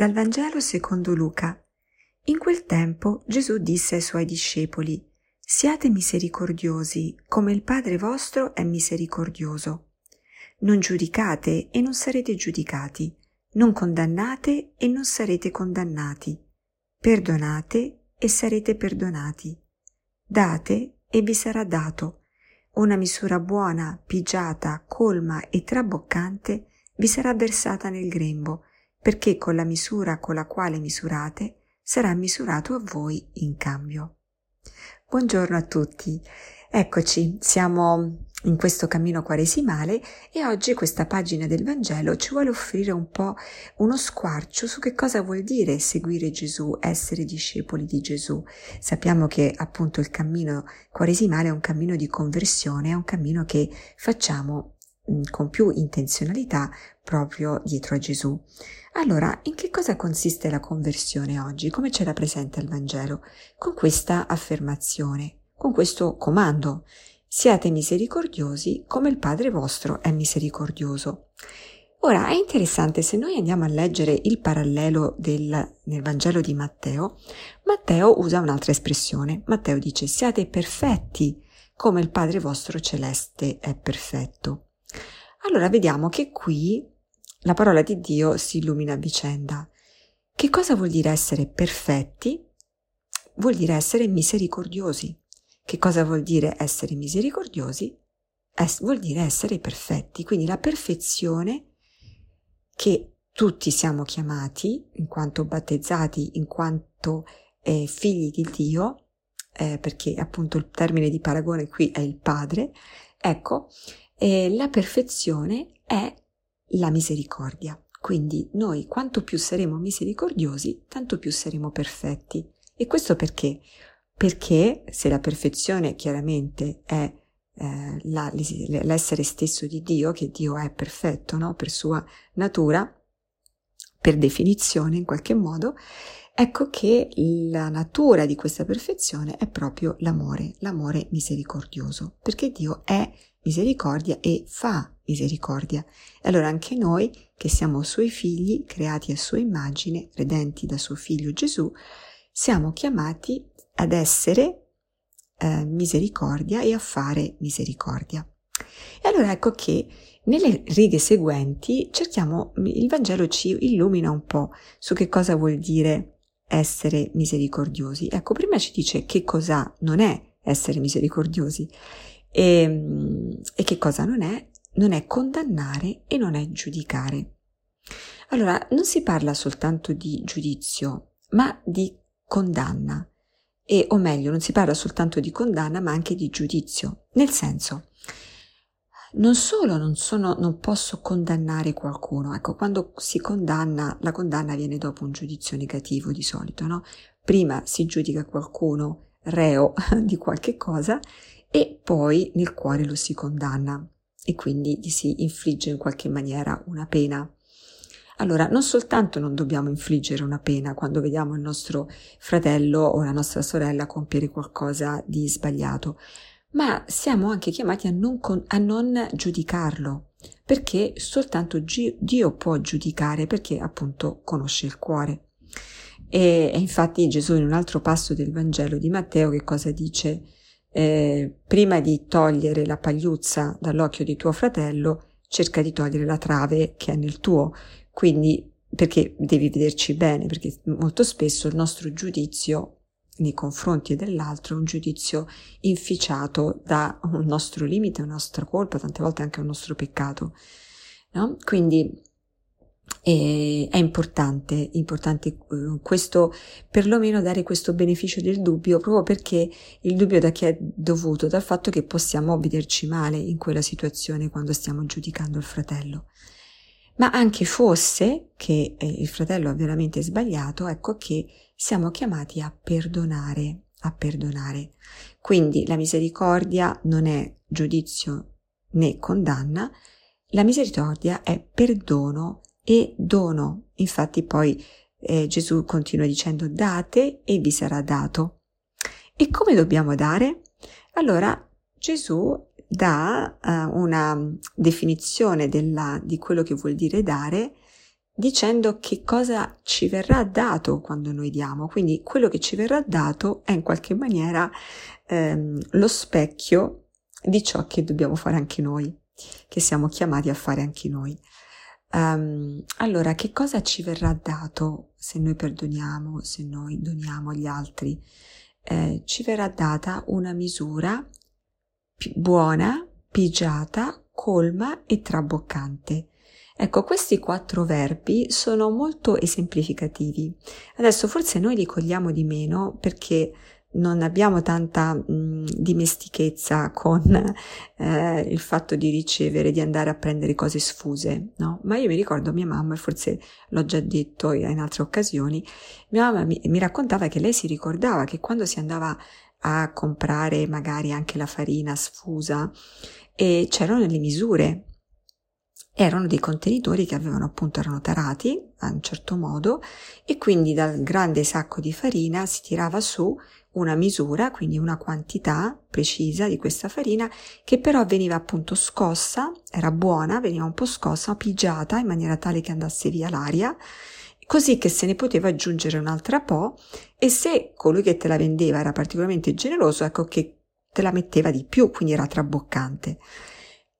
Dal Vangelo secondo Luca. In quel tempo Gesù disse ai suoi discepoli, Siate misericordiosi, come il Padre vostro è misericordioso. Non giudicate e non sarete giudicati, non condannate e non sarete condannati. Perdonate e sarete perdonati. Date e vi sarà dato. Una misura buona, pigiata, colma e traboccante vi sarà versata nel grembo perché con la misura con la quale misurate sarà misurato a voi in cambio. Buongiorno a tutti. Eccoci, siamo in questo cammino quaresimale e oggi questa pagina del Vangelo ci vuole offrire un po' uno squarcio su che cosa vuol dire seguire Gesù, essere discepoli di Gesù. Sappiamo che appunto il cammino quaresimale è un cammino di conversione, è un cammino che facciamo con più intenzionalità proprio dietro a Gesù. Allora, in che cosa consiste la conversione oggi? Come ce la presenta il Vangelo? Con questa affermazione, con questo comando. Siate misericordiosi come il Padre vostro è misericordioso. Ora è interessante se noi andiamo a leggere il parallelo del, nel Vangelo di Matteo, Matteo usa un'altra espressione. Matteo dice siate perfetti come il Padre vostro celeste è perfetto. Allora vediamo che qui la parola di Dio si illumina a vicenda. Che cosa vuol dire essere perfetti? Vuol dire essere misericordiosi. Che cosa vuol dire essere misericordiosi? Es- vuol dire essere perfetti. Quindi la perfezione che tutti siamo chiamati, in quanto battezzati, in quanto eh, figli di Dio, eh, perché appunto il termine di paragone qui è il Padre, ecco, eh, la perfezione è la misericordia. Quindi noi quanto più saremo misericordiosi, tanto più saremo perfetti. E questo perché? Perché se la perfezione chiaramente è eh, la, l'essere stesso di Dio, che Dio è perfetto no? per sua natura, per definizione in qualche modo, ecco che la natura di questa perfezione è proprio l'amore, l'amore misericordioso, perché Dio è misericordia e fa misericordia. E allora anche noi, che siamo suoi figli, creati a sua immagine, redenti da suo figlio Gesù, siamo chiamati ad essere eh, misericordia e a fare misericordia. E allora ecco che nelle righe seguenti cerchiamo, il Vangelo ci illumina un po' su che cosa vuol dire essere misericordiosi. Ecco, prima ci dice che cosa non è essere misericordiosi e, ehm, e che cosa non è? Non è condannare e non è giudicare. Allora, non si parla soltanto di giudizio, ma di condanna. E, o meglio, non si parla soltanto di condanna, ma anche di giudizio. Nel senso, non solo non, sono, non posso condannare qualcuno, ecco, quando si condanna, la condanna viene dopo un giudizio negativo di solito, no? Prima si giudica qualcuno reo di qualche cosa e poi nel cuore lo si condanna e quindi gli si infligge in qualche maniera una pena. Allora, non soltanto non dobbiamo infliggere una pena quando vediamo il nostro fratello o la nostra sorella compiere qualcosa di sbagliato, ma siamo anche chiamati a non, con, a non giudicarlo, perché soltanto Dio può giudicare perché appunto conosce il cuore. E, e infatti Gesù in un altro passo del Vangelo di Matteo che cosa dice? eh, prima di togliere la pagliuzza dall'occhio di tuo fratello, cerca di togliere la trave che è nel tuo. Quindi, perché devi vederci bene, perché molto spesso il nostro giudizio nei confronti dell'altro è un giudizio inficiato da un nostro limite, una nostra colpa, tante volte anche un nostro peccato. No? Quindi e è importante, importante eh, questo, perlomeno dare questo beneficio del dubbio, proprio perché il dubbio da che è dovuto? Dal fatto che possiamo vederci male in quella situazione quando stiamo giudicando il fratello. Ma anche fosse che eh, il fratello ha veramente sbagliato, ecco che siamo chiamati a perdonare, a perdonare. Quindi la misericordia non è giudizio né condanna, la misericordia è perdono e dono. Infatti poi eh, Gesù continua dicendo date e vi sarà dato. E come dobbiamo dare? Allora Gesù dà uh, una definizione della, di quello che vuol dire dare dicendo che cosa ci verrà dato quando noi diamo. Quindi quello che ci verrà dato è in qualche maniera ehm, lo specchio di ciò che dobbiamo fare anche noi, che siamo chiamati a fare anche noi. Um, allora, che cosa ci verrà dato se noi perdoniamo, se noi doniamo agli altri? Eh, ci verrà data una misura buona, pigiata, colma e traboccante. Ecco, questi quattro verbi sono molto esemplificativi. Adesso forse noi li cogliamo di meno perché non abbiamo tanta mh, dimestichezza con eh, il fatto di ricevere, di andare a prendere cose sfuse, no? Ma io mi ricordo mia mamma, e forse l'ho già detto in altre occasioni, mia mamma mi, mi raccontava che lei si ricordava che quando si andava a comprare magari anche la farina sfusa e c'erano le misure. Erano dei contenitori che avevano appunto erano tarati a un certo modo e quindi dal grande sacco di farina si tirava su una misura, quindi una quantità precisa di questa farina che però veniva appunto scossa, era buona, veniva un po' scossa, pigiata in maniera tale che andasse via l'aria, così che se ne poteva aggiungere un'altra po' e se colui che te la vendeva era particolarmente generoso, ecco che te la metteva di più, quindi era traboccante.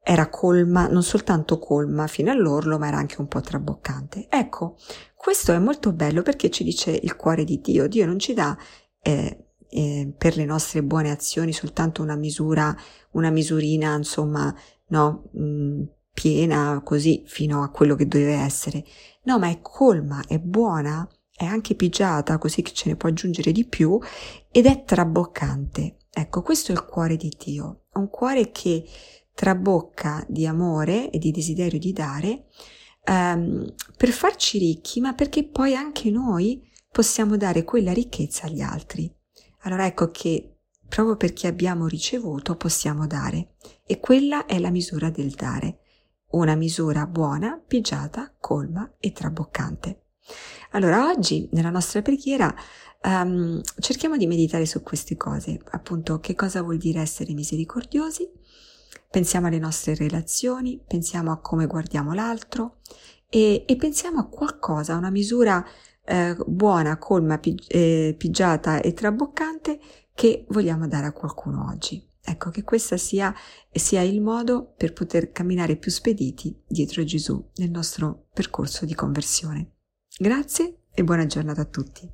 Era colma, non soltanto colma fino all'orlo, ma era anche un po' traboccante. Ecco, questo è molto bello perché ci dice il cuore di Dio. Dio non ci dà eh, eh, per le nostre buone azioni soltanto una misura, una misurina, insomma, no, mh, mm, piena così fino a quello che deve essere. No, ma è colma, è buona, è anche pigiata così che ce ne può aggiungere di più ed è traboccante. Ecco, questo è il cuore di Dio, un cuore che trabocca di amore e di desiderio di dare um, per farci ricchi, ma perché poi anche noi possiamo dare quella ricchezza agli altri. Allora ecco che proprio perché abbiamo ricevuto possiamo dare e quella è la misura del dare, una misura buona, pigiata, colma e traboccante. Allora oggi nella nostra preghiera um, cerchiamo di meditare su queste cose, appunto che cosa vuol dire essere misericordiosi, pensiamo alle nostre relazioni, pensiamo a come guardiamo l'altro e, e pensiamo a qualcosa, a una misura eh, buona, colma, pig- eh, pigiata e traboccante che vogliamo dare a qualcuno oggi. Ecco che questo sia, sia il modo per poter camminare più spediti dietro Gesù nel nostro percorso di conversione. Grazie e buona giornata a tutti.